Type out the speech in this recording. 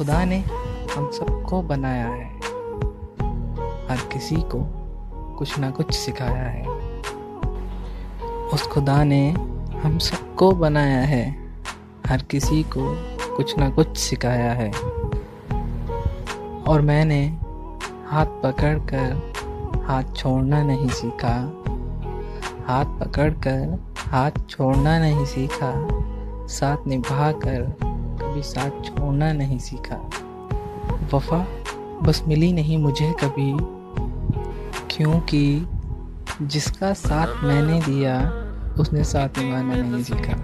खुदा ने हम सबको बनाया है। हर किसी को कुछ ना कुछ सिखाया है। उस खुदा ने हम सबको बनाया है। हर किसी को कुछ ना कुछ सिखाया है। और मैंने हाथ पकड़कर हाथ छोड़ना नहीं सीखा। हाथ पकड़कर हाथ छोड़ना नहीं सीखा। साथ निभा कर कभी साथ छोड़ना नहीं सीखा। वफा बस मिली नहीं मुझे कभी। क्योंकि जिसका साथ मैंने दिया, उसने साथ निभाना नहीं सीखा।